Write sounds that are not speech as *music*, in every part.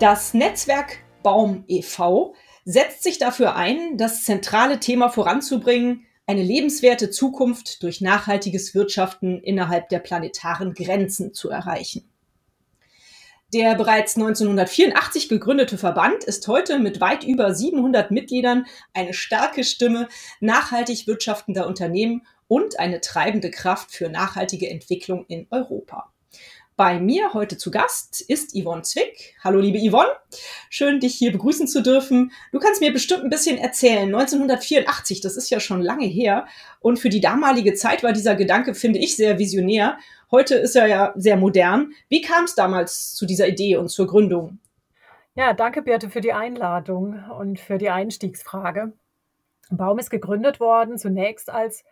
Das Netzwerk Baum e.V. setzt sich dafür ein, das zentrale Thema voranzubringen, eine lebenswerte Zukunft durch nachhaltiges Wirtschaften innerhalb der planetaren Grenzen zu erreichen. Der bereits 1984 gegründete Verband ist heute mit weit über 700 Mitgliedern eine starke Stimme nachhaltig wirtschaftender Unternehmen und eine treibende Kraft für nachhaltige Entwicklung in Europa. Bei mir heute zu Gast ist Yvonne Zwick. Hallo, liebe Yvonne. Schön, dich hier begrüßen zu dürfen. Du kannst mir bestimmt ein bisschen erzählen. 1984, das ist ja schon lange her. Und für die damalige Zeit war dieser Gedanke, finde ich, sehr visionär. Heute ist er ja sehr modern. Wie kam es damals zu dieser Idee und zur Gründung? Ja, danke, Birte, für die Einladung und für die Einstiegsfrage. Baum ist gegründet worden zunächst als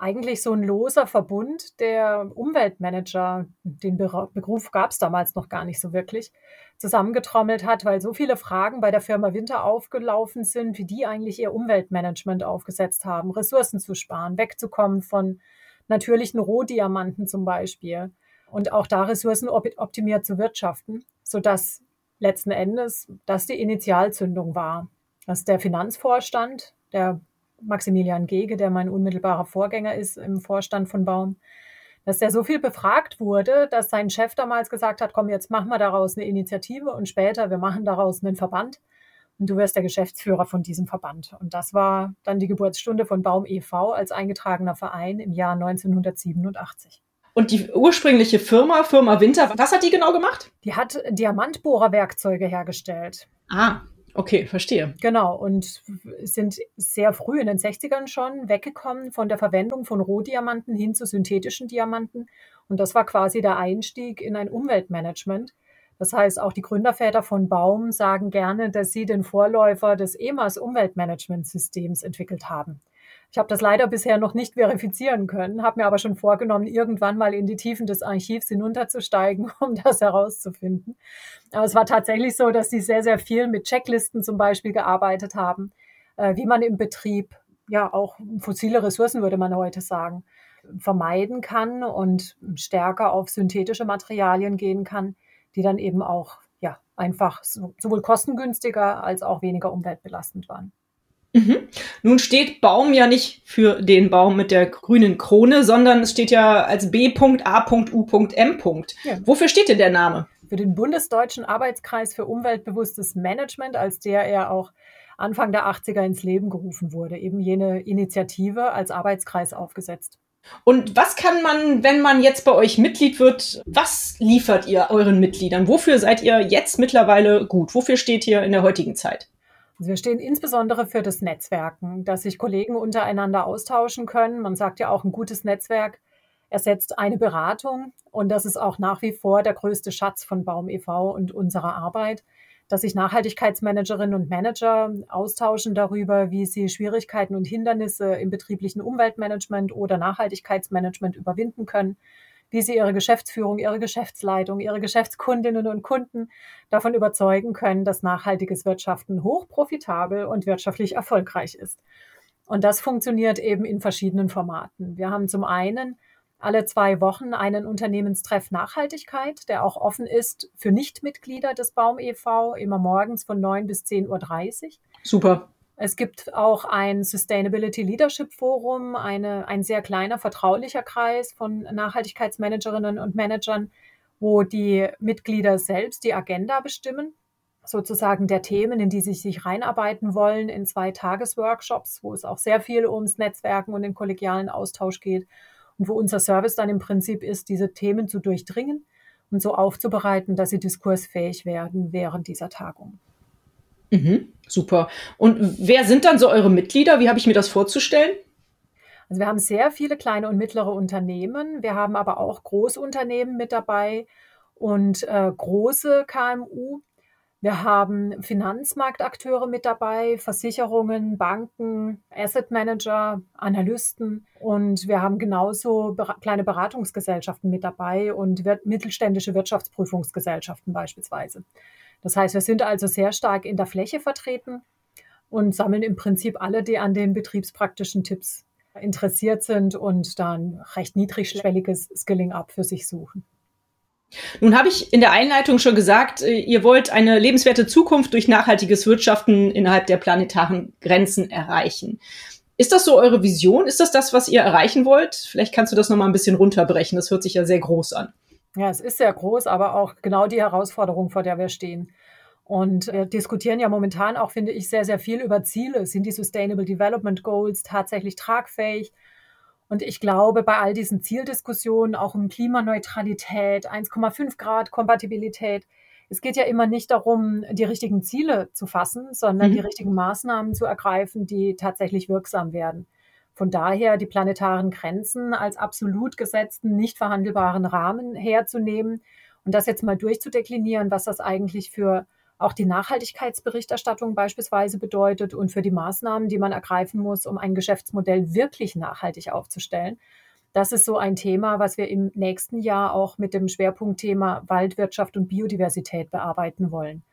eigentlich so ein loser Verbund der Umweltmanager, den Beruf gab es damals noch gar nicht so wirklich, zusammengetrommelt hat, weil so viele Fragen bei der Firma Winter aufgelaufen sind, wie die eigentlich ihr Umweltmanagement aufgesetzt haben, Ressourcen zu sparen, wegzukommen von natürlichen Rohdiamanten zum Beispiel und auch da Ressourcen optimiert zu wirtschaften, sodass letzten Endes das die Initialzündung war. Dass der Finanzvorstand, der Maximilian Gege, der mein unmittelbarer Vorgänger ist im Vorstand von Baum, dass der so viel befragt wurde, dass sein Chef damals gesagt hat, komm, jetzt machen wir daraus eine Initiative und später, wir machen daraus einen Verband und du wirst der Geschäftsführer von diesem Verband. Und das war dann die Geburtsstunde von Baum e.V. als eingetragener Verein im Jahr 1987. Und die ursprüngliche Firma, Firma Winter, was hat die genau gemacht? Die hat Diamantbohrerwerkzeuge hergestellt. Ah, Okay, verstehe. Genau, und sind sehr früh in den 60ern schon weggekommen von der Verwendung von Rohdiamanten hin zu synthetischen Diamanten. Und das war quasi der Einstieg in ein Umweltmanagement. Das heißt, auch die Gründerväter von Baum sagen gerne, dass sie den Vorläufer des EMAS Umweltmanagementsystems entwickelt haben. Ich habe das leider bisher noch nicht verifizieren können, habe mir aber schon vorgenommen, irgendwann mal in die Tiefen des Archivs hinunterzusteigen, *laughs* um das herauszufinden. Aber es war tatsächlich so, dass die sehr, sehr viel mit Checklisten zum Beispiel gearbeitet haben, äh, wie man im Betrieb ja auch fossile Ressourcen, würde man heute sagen, vermeiden kann und stärker auf synthetische Materialien gehen kann, die dann eben auch ja einfach sowohl kostengünstiger als auch weniger umweltbelastend waren. Mhm. Nun steht Baum ja nicht für den Baum mit der grünen Krone, sondern es steht ja als B.A.U.M. Ja. Wofür steht denn der Name? Für den Bundesdeutschen Arbeitskreis für umweltbewusstes Management, als der er auch Anfang der 80er ins Leben gerufen wurde, eben jene Initiative als Arbeitskreis aufgesetzt. Und was kann man, wenn man jetzt bei euch Mitglied wird, was liefert ihr euren Mitgliedern? Wofür seid ihr jetzt mittlerweile gut? Wofür steht ihr in der heutigen Zeit? Wir stehen insbesondere für das Netzwerken, dass sich Kollegen untereinander austauschen können. Man sagt ja auch, ein gutes Netzwerk ersetzt eine Beratung. Und das ist auch nach wie vor der größte Schatz von Baum e.V. und unserer Arbeit, dass sich Nachhaltigkeitsmanagerinnen und Manager austauschen darüber, wie sie Schwierigkeiten und Hindernisse im betrieblichen Umweltmanagement oder Nachhaltigkeitsmanagement überwinden können wie sie ihre Geschäftsführung, ihre Geschäftsleitung, ihre Geschäftskundinnen und Kunden davon überzeugen können, dass nachhaltiges Wirtschaften hochprofitabel und wirtschaftlich erfolgreich ist. Und das funktioniert eben in verschiedenen Formaten. Wir haben zum einen alle zwei Wochen einen Unternehmenstreff Nachhaltigkeit, der auch offen ist für Nichtmitglieder des Baum e.V., immer morgens von 9 bis 10.30 Uhr. Super. Es gibt auch ein Sustainability Leadership Forum, eine, ein sehr kleiner vertraulicher Kreis von Nachhaltigkeitsmanagerinnen und Managern, wo die Mitglieder selbst die Agenda bestimmen, sozusagen der Themen, in die sie sich reinarbeiten wollen, in zwei Tagesworkshops, wo es auch sehr viel ums Netzwerken und den kollegialen Austausch geht und wo unser Service dann im Prinzip ist, diese Themen zu durchdringen und so aufzubereiten, dass sie diskursfähig werden während dieser Tagung. Mhm, super. Und wer sind dann so eure Mitglieder? Wie habe ich mir das vorzustellen? Also wir haben sehr viele kleine und mittlere Unternehmen. Wir haben aber auch Großunternehmen mit dabei und äh, große KMU. Wir haben Finanzmarktakteure mit dabei, Versicherungen, Banken, Asset Manager, Analysten und wir haben genauso kleine Beratungsgesellschaften mit dabei und mittelständische Wirtschaftsprüfungsgesellschaften beispielsweise. Das heißt, wir sind also sehr stark in der Fläche vertreten und sammeln im Prinzip alle, die an den betriebspraktischen Tipps interessiert sind und dann recht niedrigschwelliges Skilling up für sich suchen. Nun habe ich in der Einleitung schon gesagt, äh, ihr wollt eine lebenswerte Zukunft durch nachhaltiges Wirtschaften innerhalb der planetaren Grenzen erreichen. Ist das so eure Vision? Ist das das, was ihr erreichen wollt? Vielleicht kannst du das noch mal ein bisschen runterbrechen. Das hört sich ja sehr groß an. Ja, es ist sehr groß, aber auch genau die Herausforderung, vor der wir stehen. Und wir diskutieren ja momentan auch, finde ich, sehr, sehr viel über Ziele. Sind die Sustainable Development Goals tatsächlich tragfähig? Und ich glaube, bei all diesen Zieldiskussionen, auch um Klimaneutralität, 1,5 Grad Kompatibilität, es geht ja immer nicht darum, die richtigen Ziele zu fassen, sondern mhm. die richtigen Maßnahmen zu ergreifen, die tatsächlich wirksam werden. Von daher die planetaren Grenzen als absolut gesetzten, nicht verhandelbaren Rahmen herzunehmen und das jetzt mal durchzudeklinieren, was das eigentlich für auch die Nachhaltigkeitsberichterstattung beispielsweise bedeutet und für die Maßnahmen, die man ergreifen muss, um ein Geschäftsmodell wirklich nachhaltig aufzustellen. Das ist so ein Thema, was wir im nächsten Jahr auch mit dem Schwerpunktthema Waldwirtschaft und Biodiversität bearbeiten wollen.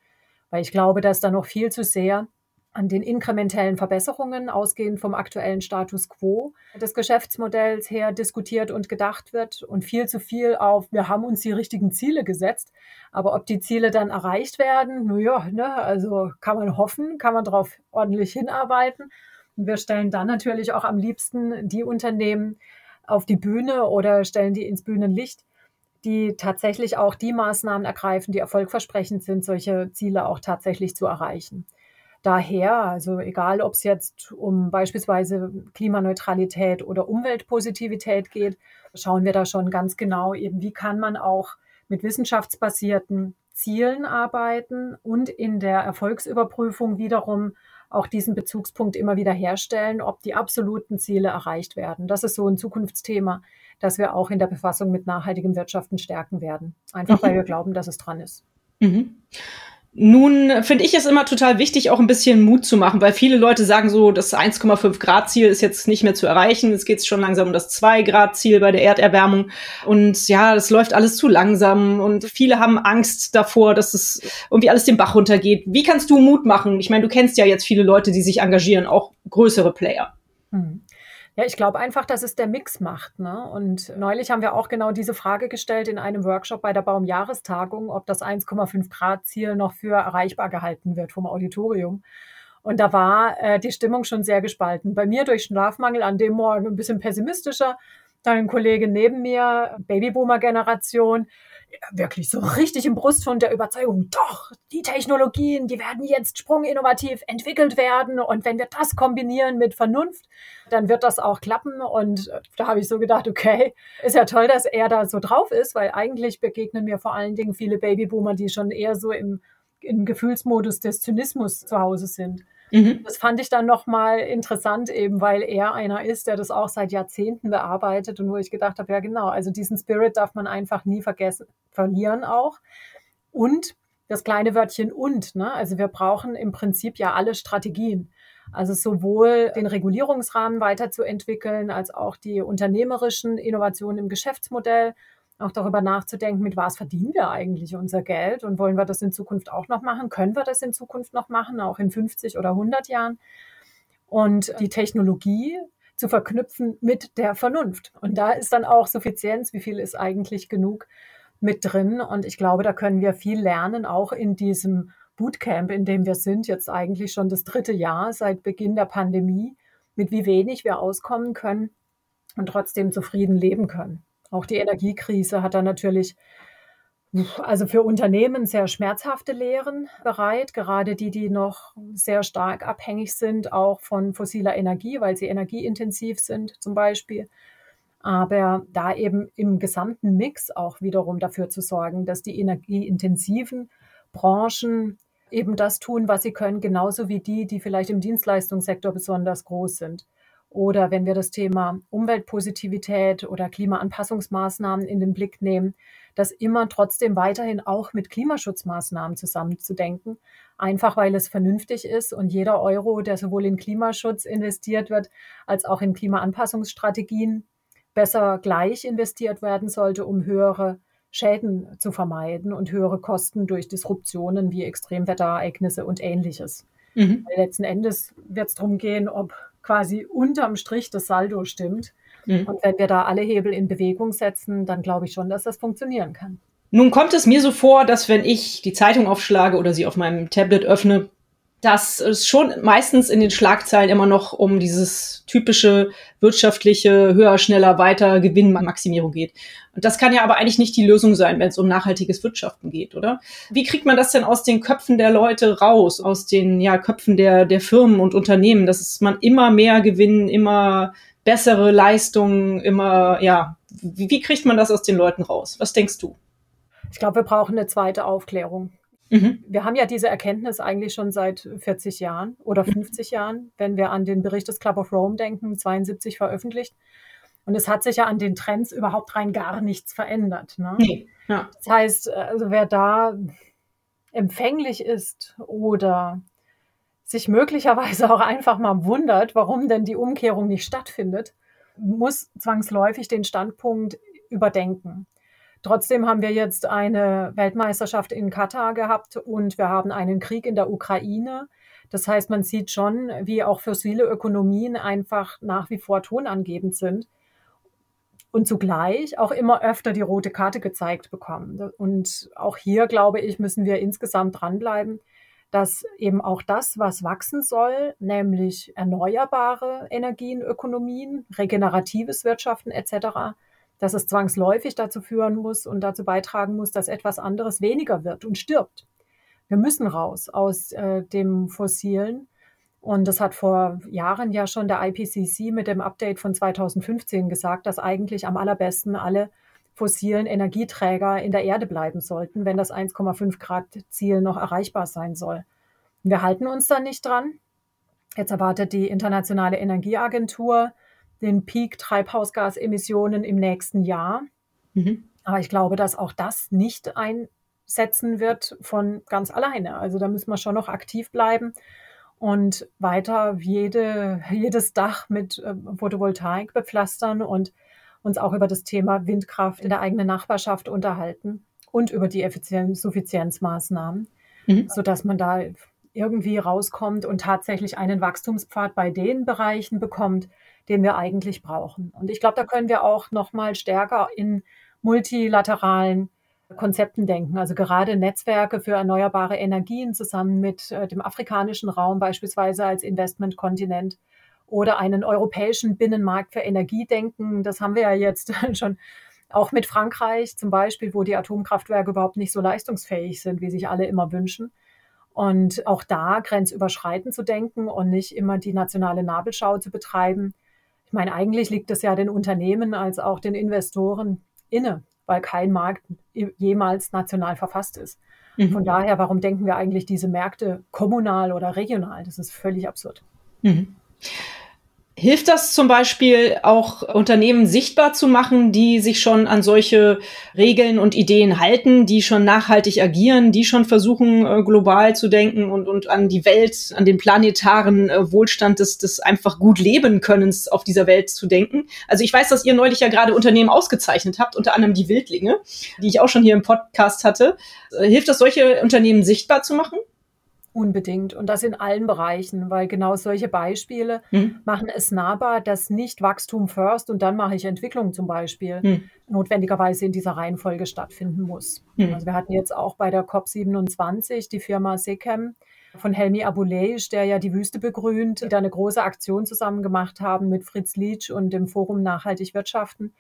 Weil ich glaube, dass da noch viel zu sehr an den inkrementellen Verbesserungen ausgehend vom aktuellen Status quo des Geschäftsmodells her diskutiert und gedacht wird und viel zu viel auf, wir haben uns die richtigen Ziele gesetzt, aber ob die Ziele dann erreicht werden, naja, ne, also kann man hoffen, kann man darauf ordentlich hinarbeiten. Und wir stellen dann natürlich auch am liebsten die Unternehmen auf die Bühne oder stellen die ins Bühnenlicht, die tatsächlich auch die Maßnahmen ergreifen, die erfolgversprechend sind, solche Ziele auch tatsächlich zu erreichen daher, also egal ob es jetzt um beispielsweise Klimaneutralität oder Umweltpositivität geht, schauen wir da schon ganz genau eben, wie kann man auch mit wissenschaftsbasierten Zielen arbeiten und in der Erfolgsüberprüfung wiederum auch diesen Bezugspunkt immer wieder herstellen, ob die absoluten Ziele erreicht werden. Das ist so ein Zukunftsthema, das wir auch in der Befassung mit nachhaltigem Wirtschaften stärken werden. Einfach weil mhm. wir glauben, dass es dran ist. Mhm. Nun finde ich es immer total wichtig, auch ein bisschen Mut zu machen, weil viele Leute sagen so, das 1,5 Grad Ziel ist jetzt nicht mehr zu erreichen. Es geht schon langsam um das 2 Grad Ziel bei der Erderwärmung. Und ja, das läuft alles zu langsam und viele haben Angst davor, dass es irgendwie alles den Bach runtergeht. Wie kannst du Mut machen? Ich meine, du kennst ja jetzt viele Leute, die sich engagieren, auch größere Player. Hm. Ja, ich glaube einfach, dass es der Mix macht. Ne? Und neulich haben wir auch genau diese Frage gestellt in einem Workshop bei der Baumjahrestagung, ob das 1,5 Grad Ziel noch für erreichbar gehalten wird vom Auditorium. Und da war äh, die Stimmung schon sehr gespalten. Bei mir durch Schlafmangel an dem Morgen ein bisschen pessimistischer. Dann ein Kollege neben mir, Babyboomer-Generation, wirklich so richtig im Brustfund der Überzeugung, doch, die Technologien, die werden jetzt sprunginnovativ entwickelt werden und wenn wir das kombinieren mit Vernunft, dann wird das auch klappen und äh, da habe ich so gedacht, okay, ist ja toll, dass er da so drauf ist, weil eigentlich begegnen mir vor allen Dingen viele Babyboomer, die schon eher so im, im Gefühlsmodus des Zynismus zu Hause sind. Mhm. Das fand ich dann nochmal interessant, eben weil er einer ist, der das auch seit Jahrzehnten bearbeitet und wo ich gedacht habe, ja genau, also diesen Spirit darf man einfach nie vergessen, verlieren auch. Und das kleine Wörtchen und, ne? also wir brauchen im Prinzip ja alle Strategien. Also sowohl den Regulierungsrahmen weiterzuentwickeln, als auch die unternehmerischen Innovationen im Geschäftsmodell auch darüber nachzudenken, mit was verdienen wir eigentlich unser Geld und wollen wir das in Zukunft auch noch machen? Können wir das in Zukunft noch machen, auch in 50 oder 100 Jahren? Und die Technologie zu verknüpfen mit der Vernunft. Und da ist dann auch Suffizienz, wie viel ist eigentlich genug mit drin. Und ich glaube, da können wir viel lernen, auch in diesem Bootcamp, in dem wir sind, jetzt eigentlich schon das dritte Jahr seit Beginn der Pandemie, mit wie wenig wir auskommen können und trotzdem zufrieden leben können. Auch die Energiekrise hat da natürlich also für Unternehmen sehr schmerzhafte Lehren bereit, gerade die, die noch sehr stark abhängig sind, auch von fossiler Energie, weil sie energieintensiv sind zum Beispiel. Aber da eben im gesamten Mix auch wiederum dafür zu sorgen, dass die energieintensiven Branchen eben das tun, was sie können, genauso wie die, die vielleicht im Dienstleistungssektor besonders groß sind. Oder wenn wir das Thema Umweltpositivität oder Klimaanpassungsmaßnahmen in den Blick nehmen, das immer trotzdem weiterhin auch mit Klimaschutzmaßnahmen zusammenzudenken, einfach weil es vernünftig ist und jeder Euro, der sowohl in Klimaschutz investiert wird, als auch in Klimaanpassungsstrategien, besser gleich investiert werden sollte, um höhere Schäden zu vermeiden und höhere Kosten durch Disruptionen wie Extremwetterereignisse und ähnliches. Mhm. Letzten Endes wird es darum gehen, ob quasi unterm Strich das Saldo stimmt. Mhm. Und wenn wir da alle Hebel in Bewegung setzen, dann glaube ich schon, dass das funktionieren kann. Nun kommt es mir so vor, dass wenn ich die Zeitung aufschlage oder sie auf meinem Tablet öffne, dass es schon meistens in den Schlagzeilen immer noch um dieses typische wirtschaftliche höher, schneller, weiter Gewinnmaximierung geht. Und das kann ja aber eigentlich nicht die Lösung sein, wenn es um nachhaltiges Wirtschaften geht, oder? Wie kriegt man das denn aus den Köpfen der Leute raus, aus den ja, Köpfen der, der Firmen und Unternehmen, dass man immer mehr Gewinn, immer bessere Leistungen, immer, ja, wie, wie kriegt man das aus den Leuten raus? Was denkst du? Ich glaube, wir brauchen eine zweite Aufklärung. Mhm. Wir haben ja diese Erkenntnis eigentlich schon seit 40 Jahren oder 50 mhm. Jahren, wenn wir an den Bericht des Club of Rome denken, 72 veröffentlicht. Und es hat sich ja an den Trends überhaupt rein gar nichts verändert. Ne? Nee. Ja. Das heißt, also wer da empfänglich ist oder sich möglicherweise auch einfach mal wundert, warum denn die Umkehrung nicht stattfindet, muss zwangsläufig den Standpunkt überdenken. Trotzdem haben wir jetzt eine Weltmeisterschaft in Katar gehabt und wir haben einen Krieg in der Ukraine. Das heißt, man sieht schon, wie auch fossile Ökonomien einfach nach wie vor tonangebend sind und zugleich auch immer öfter die rote Karte gezeigt bekommen. Und auch hier, glaube ich, müssen wir insgesamt dranbleiben, dass eben auch das, was wachsen soll, nämlich erneuerbare Energienökonomien, regeneratives Wirtschaften etc., dass es zwangsläufig dazu führen muss und dazu beitragen muss, dass etwas anderes weniger wird und stirbt. Wir müssen raus aus äh, dem Fossilen. Und das hat vor Jahren ja schon der IPCC mit dem Update von 2015 gesagt, dass eigentlich am allerbesten alle fossilen Energieträger in der Erde bleiben sollten, wenn das 1,5 Grad Ziel noch erreichbar sein soll. Wir halten uns da nicht dran. Jetzt erwartet die Internationale Energieagentur den Peak Treibhausgasemissionen im nächsten Jahr. Mhm. Aber ich glaube, dass auch das nicht einsetzen wird von ganz alleine. Also da müssen wir schon noch aktiv bleiben und weiter jede, jedes Dach mit äh, Photovoltaik bepflastern und uns auch über das Thema Windkraft in der eigenen Nachbarschaft unterhalten und über die Effizienz Suffizienzmaßnahmen, mhm. sodass man da irgendwie rauskommt und tatsächlich einen Wachstumspfad bei den Bereichen bekommt, den wir eigentlich brauchen. Und ich glaube, da können wir auch noch mal stärker in multilateralen Konzepten denken. Also gerade Netzwerke für erneuerbare Energien zusammen mit äh, dem afrikanischen Raum beispielsweise als Investmentkontinent oder einen europäischen Binnenmarkt für Energie denken. Das haben wir ja jetzt *laughs* schon auch mit Frankreich zum Beispiel, wo die Atomkraftwerke überhaupt nicht so leistungsfähig sind, wie sich alle immer wünschen. Und auch da grenzüberschreitend zu denken und nicht immer die nationale Nabelschau zu betreiben, ich meine, eigentlich liegt es ja den Unternehmen als auch den Investoren inne, weil kein Markt jemals national verfasst ist. Mhm. Von daher, warum denken wir eigentlich diese Märkte kommunal oder regional? Das ist völlig absurd. Mhm. Hilft das zum Beispiel auch Unternehmen sichtbar zu machen, die sich schon an solche Regeln und Ideen halten, die schon nachhaltig agieren, die schon versuchen, äh, global zu denken und, und an die Welt, an den planetaren äh, Wohlstand des, des einfach gut leben Könnens auf dieser Welt zu denken? Also ich weiß, dass ihr neulich ja gerade Unternehmen ausgezeichnet habt, unter anderem die Wildlinge, die ich auch schon hier im Podcast hatte. Äh, hilft das, solche Unternehmen sichtbar zu machen? Unbedingt. Und das in allen Bereichen, weil genau solche Beispiele mhm. machen es nahbar, dass nicht Wachstum first und dann mache ich Entwicklung zum Beispiel mhm. notwendigerweise in dieser Reihenfolge stattfinden muss. Mhm. Also wir hatten jetzt auch bei der COP27 die Firma Sechem von Helmi Abouleish, der ja die Wüste begrünt, die da eine große Aktion zusammen gemacht haben mit Fritz Lietsch und dem Forum Nachhaltig Wirtschaften.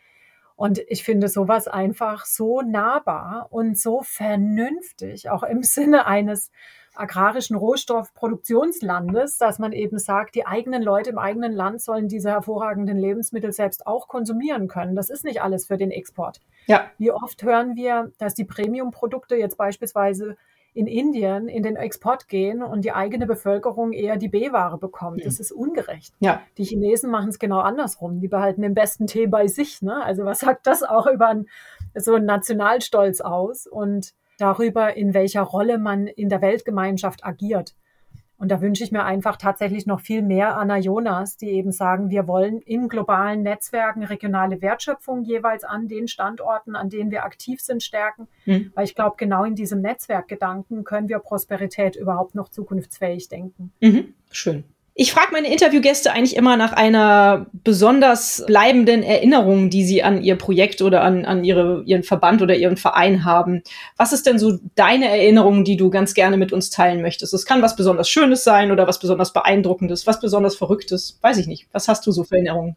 Und ich finde sowas einfach so nahbar und so vernünftig, auch im Sinne eines agrarischen Rohstoffproduktionslandes, dass man eben sagt, die eigenen Leute im eigenen Land sollen diese hervorragenden Lebensmittel selbst auch konsumieren können. Das ist nicht alles für den Export. Ja. Wie oft hören wir, dass die Premium-Produkte jetzt beispielsweise in Indien in den Export gehen und die eigene Bevölkerung eher die B-Ware bekommt. Das ist ungerecht. Ja. Die Chinesen machen es genau andersrum. Die behalten den besten Tee bei sich. Ne? Also was sagt das auch über ein so ein Nationalstolz aus und darüber, in welcher Rolle man in der Weltgemeinschaft agiert. Und da wünsche ich mir einfach tatsächlich noch viel mehr Anna Jonas, die eben sagen, wir wollen in globalen Netzwerken regionale Wertschöpfung jeweils an den Standorten, an denen wir aktiv sind, stärken. Mhm. Weil ich glaube, genau in diesem Netzwerkgedanken können wir Prosperität überhaupt noch zukunftsfähig denken. Mhm. Schön. Ich frage meine Interviewgäste eigentlich immer nach einer besonders bleibenden Erinnerung, die sie an ihr Projekt oder an, an ihre, ihren Verband oder ihren Verein haben. Was ist denn so deine Erinnerung, die du ganz gerne mit uns teilen möchtest? Es kann was besonders Schönes sein oder was besonders Beeindruckendes, was besonders Verrücktes. Weiß ich nicht. Was hast du so für Erinnerungen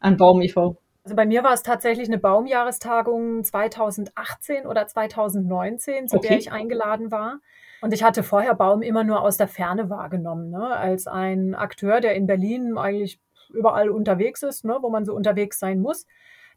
an Baum e.V.? Also bei mir war es tatsächlich eine Baumjahrestagung 2018 oder 2019, zu okay. der ich eingeladen war. Und ich hatte vorher Baum immer nur aus der Ferne wahrgenommen, ne? als ein Akteur, der in Berlin eigentlich überall unterwegs ist, ne? wo man so unterwegs sein muss,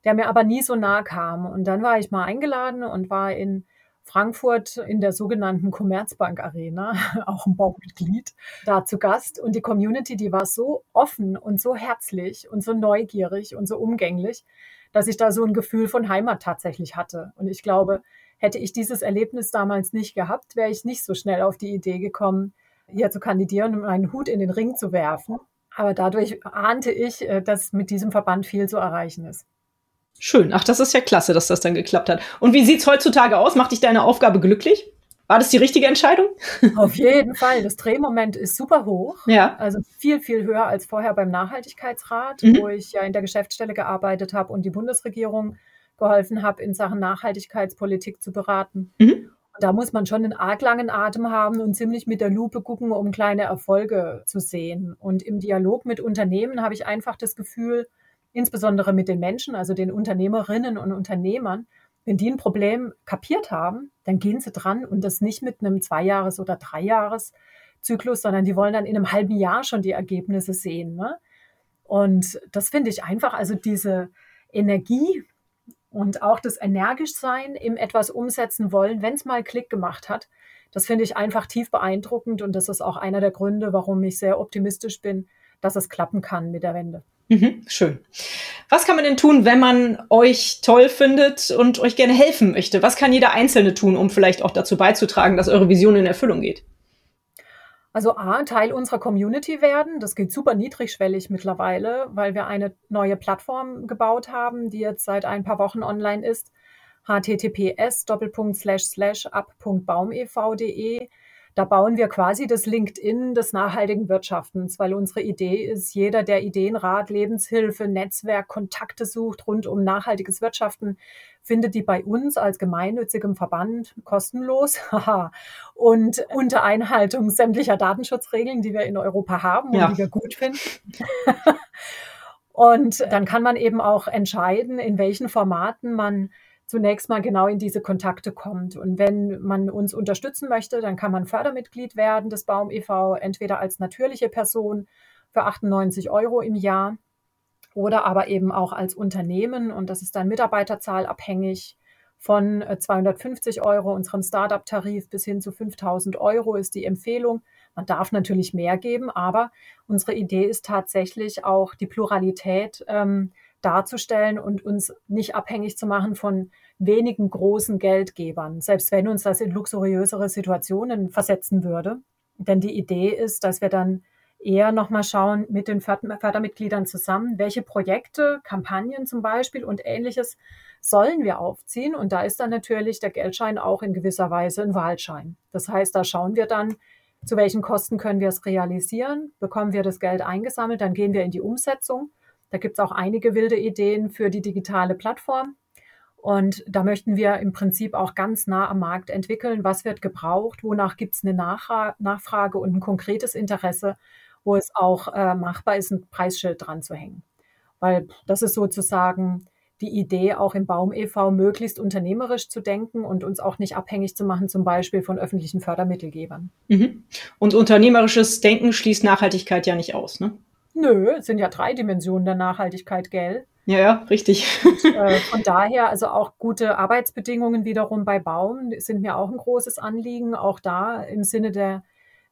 der mir aber nie so nah kam. Und dann war ich mal eingeladen und war in Frankfurt in der sogenannten Commerzbank Arena, *laughs* auch ein Baumitglied, da zu Gast. Und die Community, die war so offen und so herzlich und so neugierig und so umgänglich, dass ich da so ein Gefühl von Heimat tatsächlich hatte. Und ich glaube, Hätte ich dieses Erlebnis damals nicht gehabt, wäre ich nicht so schnell auf die Idee gekommen, hier zu kandidieren und meinen Hut in den Ring zu werfen. Aber dadurch ahnte ich, äh, dass mit diesem Verband viel zu erreichen ist. Schön. Ach, das ist ja klasse, dass das dann geklappt hat. Und wie sieht es heutzutage aus? Macht dich deine Aufgabe glücklich? War das die richtige Entscheidung? *laughs* Auf jeden Fall. Das Drehmoment ist super hoch. Ja. Also viel, viel höher als vorher beim Nachhaltigkeitsrat, mhm. wo ich ja in der Geschäftsstelle gearbeitet habe und die Bundesregierung geholfen habe, in Sachen Nachhaltigkeitspolitik zu beraten. Mhm. Da muss man schon einen arg langen Atem haben und ziemlich mit der Lupe gucken, um kleine Erfolge zu sehen. Und im Dialog mit Unternehmen habe ich einfach das Gefühl, insbesondere mit den Menschen, also den Unternehmerinnen und Unternehmern, wenn die ein Problem kapiert haben, dann gehen sie dran und das nicht mit einem Zweijahres- oder Dreijahres-Zyklus, sondern die wollen dann in einem halben Jahr schon die Ergebnisse sehen. Ne? Und das finde ich einfach, also diese Energie, und auch das energisch sein im etwas umsetzen wollen, wenn es mal Klick gemacht hat, das finde ich einfach tief beeindruckend und das ist auch einer der Gründe, warum ich sehr optimistisch bin, dass es klappen kann mit der Wende. Mhm, schön. Was kann man denn tun, wenn man euch toll findet und euch gerne helfen möchte? Was kann jeder Einzelne tun, um vielleicht auch dazu beizutragen, dass eure Vision in Erfüllung geht? Also A, Teil unserer Community werden. Das geht super niedrigschwellig mittlerweile, weil wir eine neue Plattform gebaut haben, die jetzt seit ein paar Wochen online ist. https ab.baumev.de da bauen wir quasi das LinkedIn des nachhaltigen Wirtschaftens, weil unsere Idee ist, jeder, der Ideenrat, Lebenshilfe, Netzwerk, Kontakte sucht rund um nachhaltiges Wirtschaften, findet die bei uns als gemeinnützigem Verband kostenlos *laughs* und unter Einhaltung sämtlicher Datenschutzregeln, die wir in Europa haben und ja. die wir gut finden. *laughs* und dann kann man eben auch entscheiden, in welchen Formaten man zunächst mal genau in diese Kontakte kommt. Und wenn man uns unterstützen möchte, dann kann man Fördermitglied werden des Baum e.V., entweder als natürliche Person für 98 Euro im Jahr oder aber eben auch als Unternehmen. Und das ist dann Mitarbeiterzahl abhängig von 250 äh, Euro, unserem Startup-Tarif bis hin zu 5000 Euro ist die Empfehlung. Man darf natürlich mehr geben, aber unsere Idee ist tatsächlich auch die Pluralität ähm, darzustellen und uns nicht abhängig zu machen von wenigen großen Geldgebern, selbst wenn uns das in luxuriösere Situationen versetzen würde. Denn die Idee ist, dass wir dann eher nochmal schauen mit den Fördermitgliedern zusammen, welche Projekte, Kampagnen zum Beispiel und ähnliches sollen wir aufziehen. Und da ist dann natürlich der Geldschein auch in gewisser Weise ein Wahlschein. Das heißt, da schauen wir dann, zu welchen Kosten können wir es realisieren, bekommen wir das Geld eingesammelt, dann gehen wir in die Umsetzung da gibt es auch einige wilde Ideen für die digitale Plattform. Und da möchten wir im Prinzip auch ganz nah am Markt entwickeln, was wird gebraucht, wonach gibt es eine Nachfrage und ein konkretes Interesse, wo es auch äh, machbar ist, ein Preisschild dran zu hängen. Weil das ist sozusagen die Idee, auch im Baum e.V. möglichst unternehmerisch zu denken und uns auch nicht abhängig zu machen, zum Beispiel von öffentlichen Fördermittelgebern. Mhm. Und unternehmerisches Denken schließt Nachhaltigkeit ja nicht aus, ne? Nö, es sind ja drei Dimensionen der Nachhaltigkeit, gell? Ja, ja, richtig. Und, äh, *laughs* von daher, also auch gute Arbeitsbedingungen wiederum bei Baum sind mir auch ein großes Anliegen, auch da im Sinne der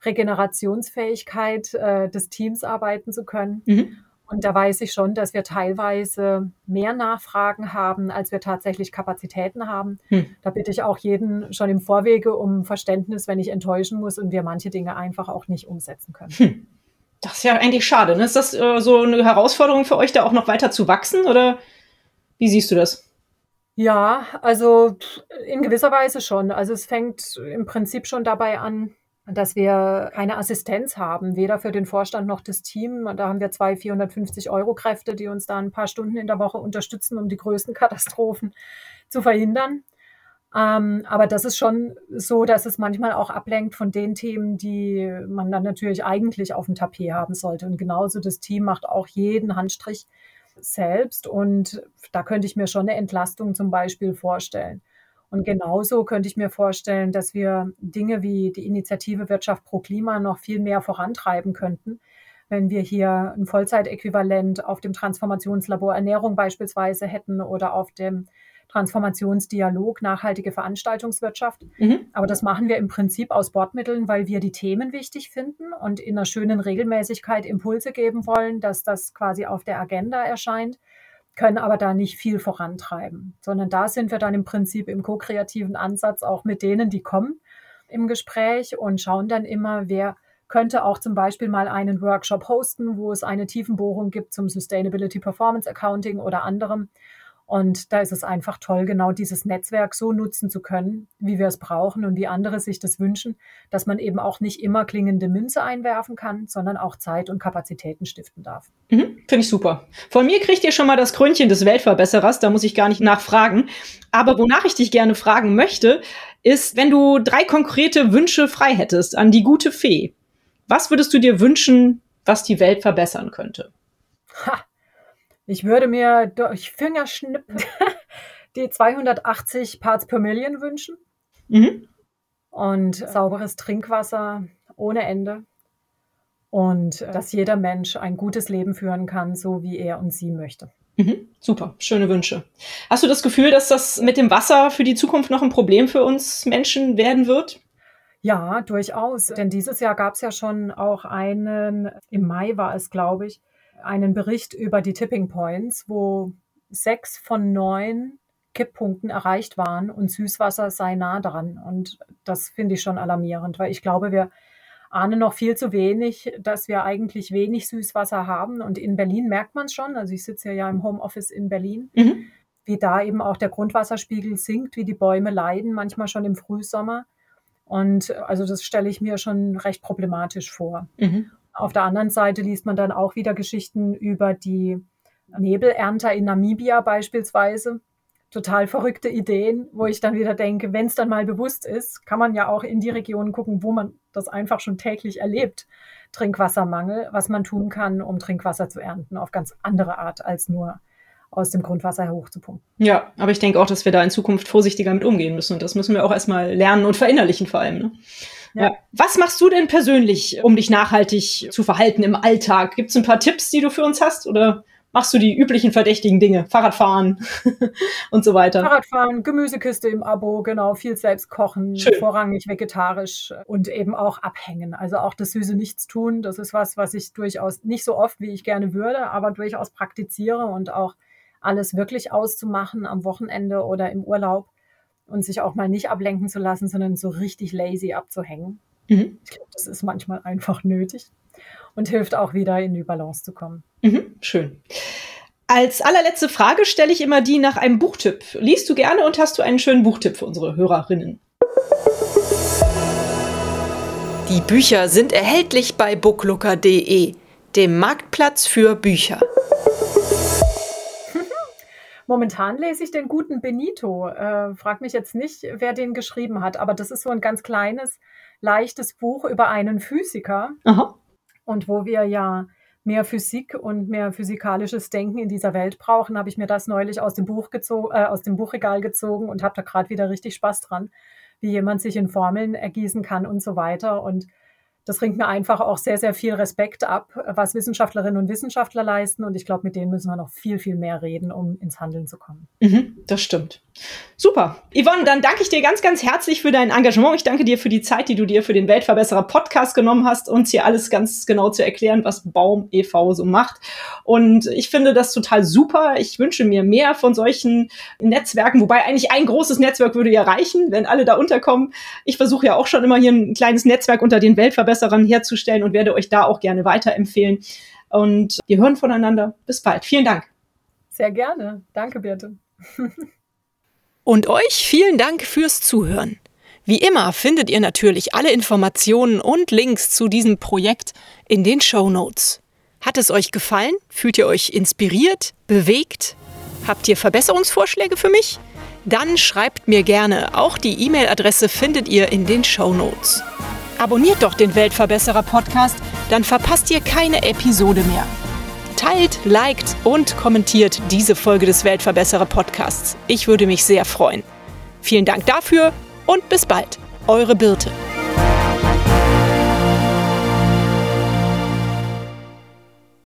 Regenerationsfähigkeit äh, des Teams arbeiten zu können. Mhm. Und da weiß ich schon, dass wir teilweise mehr Nachfragen haben, als wir tatsächlich Kapazitäten haben. Hm. Da bitte ich auch jeden schon im Vorwege um Verständnis, wenn ich enttäuschen muss und wir manche Dinge einfach auch nicht umsetzen können. Hm. Das ist ja eigentlich schade. Ne? Ist das äh, so eine Herausforderung für euch, da auch noch weiter zu wachsen? Oder wie siehst du das? Ja, also in gewisser Weise schon. Also es fängt im Prinzip schon dabei an, dass wir keine Assistenz haben, weder für den Vorstand noch das Team. Da haben wir zwei 450 Euro Kräfte, die uns da ein paar Stunden in der Woche unterstützen, um die größten Katastrophen zu verhindern. Ähm, aber das ist schon so, dass es manchmal auch ablenkt von den Themen, die man dann natürlich eigentlich auf dem Tapet haben sollte. Und genauso das Team macht auch jeden Handstrich selbst. Und da könnte ich mir schon eine Entlastung zum Beispiel vorstellen. Und genauso könnte ich mir vorstellen, dass wir Dinge wie die Initiative Wirtschaft pro Klima noch viel mehr vorantreiben könnten, wenn wir hier ein Vollzeitäquivalent auf dem Transformationslabor Ernährung beispielsweise hätten oder auf dem Transformationsdialog nachhaltige Veranstaltungswirtschaft. Mhm. Aber das machen wir im Prinzip aus Bordmitteln, weil wir die Themen wichtig finden und in einer schönen Regelmäßigkeit Impulse geben wollen, dass das quasi auf der Agenda erscheint können aber da nicht viel vorantreiben, sondern da sind wir dann im Prinzip im ko-kreativen Ansatz auch mit denen, die kommen im Gespräch und schauen dann immer, wer könnte auch zum Beispiel mal einen Workshop hosten, wo es eine Tiefenbohrung gibt zum Sustainability Performance Accounting oder anderem und da ist es einfach toll, genau dieses Netzwerk so nutzen zu können, wie wir es brauchen und wie andere sich das wünschen, dass man eben auch nicht immer klingende Münze einwerfen kann, sondern auch Zeit und Kapazitäten stiften darf. Mhm, Finde ich super. Von mir kriegt ihr schon mal das Krönchen des Weltverbesserers, da muss ich gar nicht nachfragen. Aber wonach ich dich gerne fragen möchte, ist, wenn du drei konkrete Wünsche frei hättest an die gute Fee, was würdest du dir wünschen, was die Welt verbessern könnte? Ha, ich würde mir durch Fingerschnippen *laughs* die 280 Parts per Million wünschen. Mhm. Und sauberes Trinkwasser ohne Ende. Und dass jeder Mensch ein gutes Leben führen kann, so wie er und sie möchte. Mhm, super, schöne Wünsche. Hast du das Gefühl, dass das mit dem Wasser für die Zukunft noch ein Problem für uns Menschen werden wird? Ja, durchaus. Denn dieses Jahr gab es ja schon auch einen, im Mai war es, glaube ich, einen Bericht über die Tipping Points, wo sechs von neun Kipppunkten erreicht waren und Süßwasser sei nah dran. Und das finde ich schon alarmierend, weil ich glaube, wir ahnen noch viel zu wenig, dass wir eigentlich wenig Süßwasser haben. Und in Berlin merkt man es schon. Also ich sitze ja im Homeoffice in Berlin, mhm. wie da eben auch der Grundwasserspiegel sinkt, wie die Bäume leiden, manchmal schon im Frühsommer. Und also das stelle ich mir schon recht problematisch vor. Mhm. Auf der anderen Seite liest man dann auch wieder Geschichten über die Nebelernter in Namibia beispielsweise. Total verrückte Ideen, wo ich dann wieder denke, wenn es dann mal bewusst ist, kann man ja auch in die Regionen gucken, wo man das einfach schon täglich erlebt. Trinkwassermangel, was man tun kann, um Trinkwasser zu ernten, auf ganz andere Art als nur aus dem Grundwasser hochzupumpen. Ja, aber ich denke auch, dass wir da in Zukunft vorsichtiger mit umgehen müssen. Und das müssen wir auch erstmal lernen und verinnerlichen vor allem. Ne? Ja. Was machst du denn persönlich, um dich nachhaltig zu verhalten im Alltag? Gibt es ein paar Tipps, die du für uns hast? Oder machst du die üblichen verdächtigen Dinge? Fahrradfahren *laughs* und so weiter. Fahrradfahren, Gemüsekiste im Abo, genau, viel selbst kochen, Schön. vorrangig vegetarisch und eben auch abhängen. Also auch das süße Nichtstun, das ist was, was ich durchaus nicht so oft, wie ich gerne würde, aber durchaus praktiziere und auch alles wirklich auszumachen am Wochenende oder im Urlaub und sich auch mal nicht ablenken zu lassen, sondern so richtig lazy abzuhängen. Mhm. Ich glaube, das ist manchmal einfach nötig und hilft auch wieder in die Balance zu kommen. Mhm, schön. Als allerletzte Frage stelle ich immer die nach einem Buchtipp. Liest du gerne und hast du einen schönen Buchtipp für unsere Hörerinnen? Die Bücher sind erhältlich bei booklooker.de, dem Marktplatz für Bücher. Momentan lese ich den guten Benito. Äh, frag mich jetzt nicht, wer den geschrieben hat, aber das ist so ein ganz kleines, leichtes Buch über einen Physiker. Aha. Und wo wir ja mehr Physik und mehr physikalisches Denken in dieser Welt brauchen, habe ich mir das neulich aus dem Buch gezogen, äh, aus dem Buchregal gezogen und habe da gerade wieder richtig Spaß dran, wie jemand sich in Formeln ergießen kann und so weiter. Und das ringt mir einfach auch sehr, sehr viel Respekt ab, was Wissenschaftlerinnen und Wissenschaftler leisten. Und ich glaube, mit denen müssen wir noch viel, viel mehr reden, um ins Handeln zu kommen. Mhm, das stimmt. Super. Yvonne, dann danke ich dir ganz, ganz herzlich für dein Engagement. Ich danke dir für die Zeit, die du dir für den Weltverbesserer Podcast genommen hast, uns hier alles ganz genau zu erklären, was Baum e.V. so macht. Und ich finde das total super. Ich wünsche mir mehr von solchen Netzwerken, wobei eigentlich ein großes Netzwerk würde ja reichen, wenn alle da unterkommen. Ich versuche ja auch schon immer hier ein kleines Netzwerk unter den Weltverbesserern herzustellen und werde euch da auch gerne weiterempfehlen. Und wir hören voneinander. Bis bald. Vielen Dank. Sehr gerne. Danke, Birte. *laughs* Und euch vielen Dank fürs Zuhören. Wie immer findet ihr natürlich alle Informationen und Links zu diesem Projekt in den Show Notes. Hat es euch gefallen? Fühlt ihr euch inspiriert, bewegt? Habt ihr Verbesserungsvorschläge für mich? Dann schreibt mir gerne. Auch die E-Mail-Adresse findet ihr in den Show Notes. Abonniert doch den Weltverbesserer Podcast, dann verpasst ihr keine Episode mehr. Teilt, liked und kommentiert diese Folge des Weltverbesserer Podcasts. Ich würde mich sehr freuen. Vielen Dank dafür und bis bald. Eure Birte.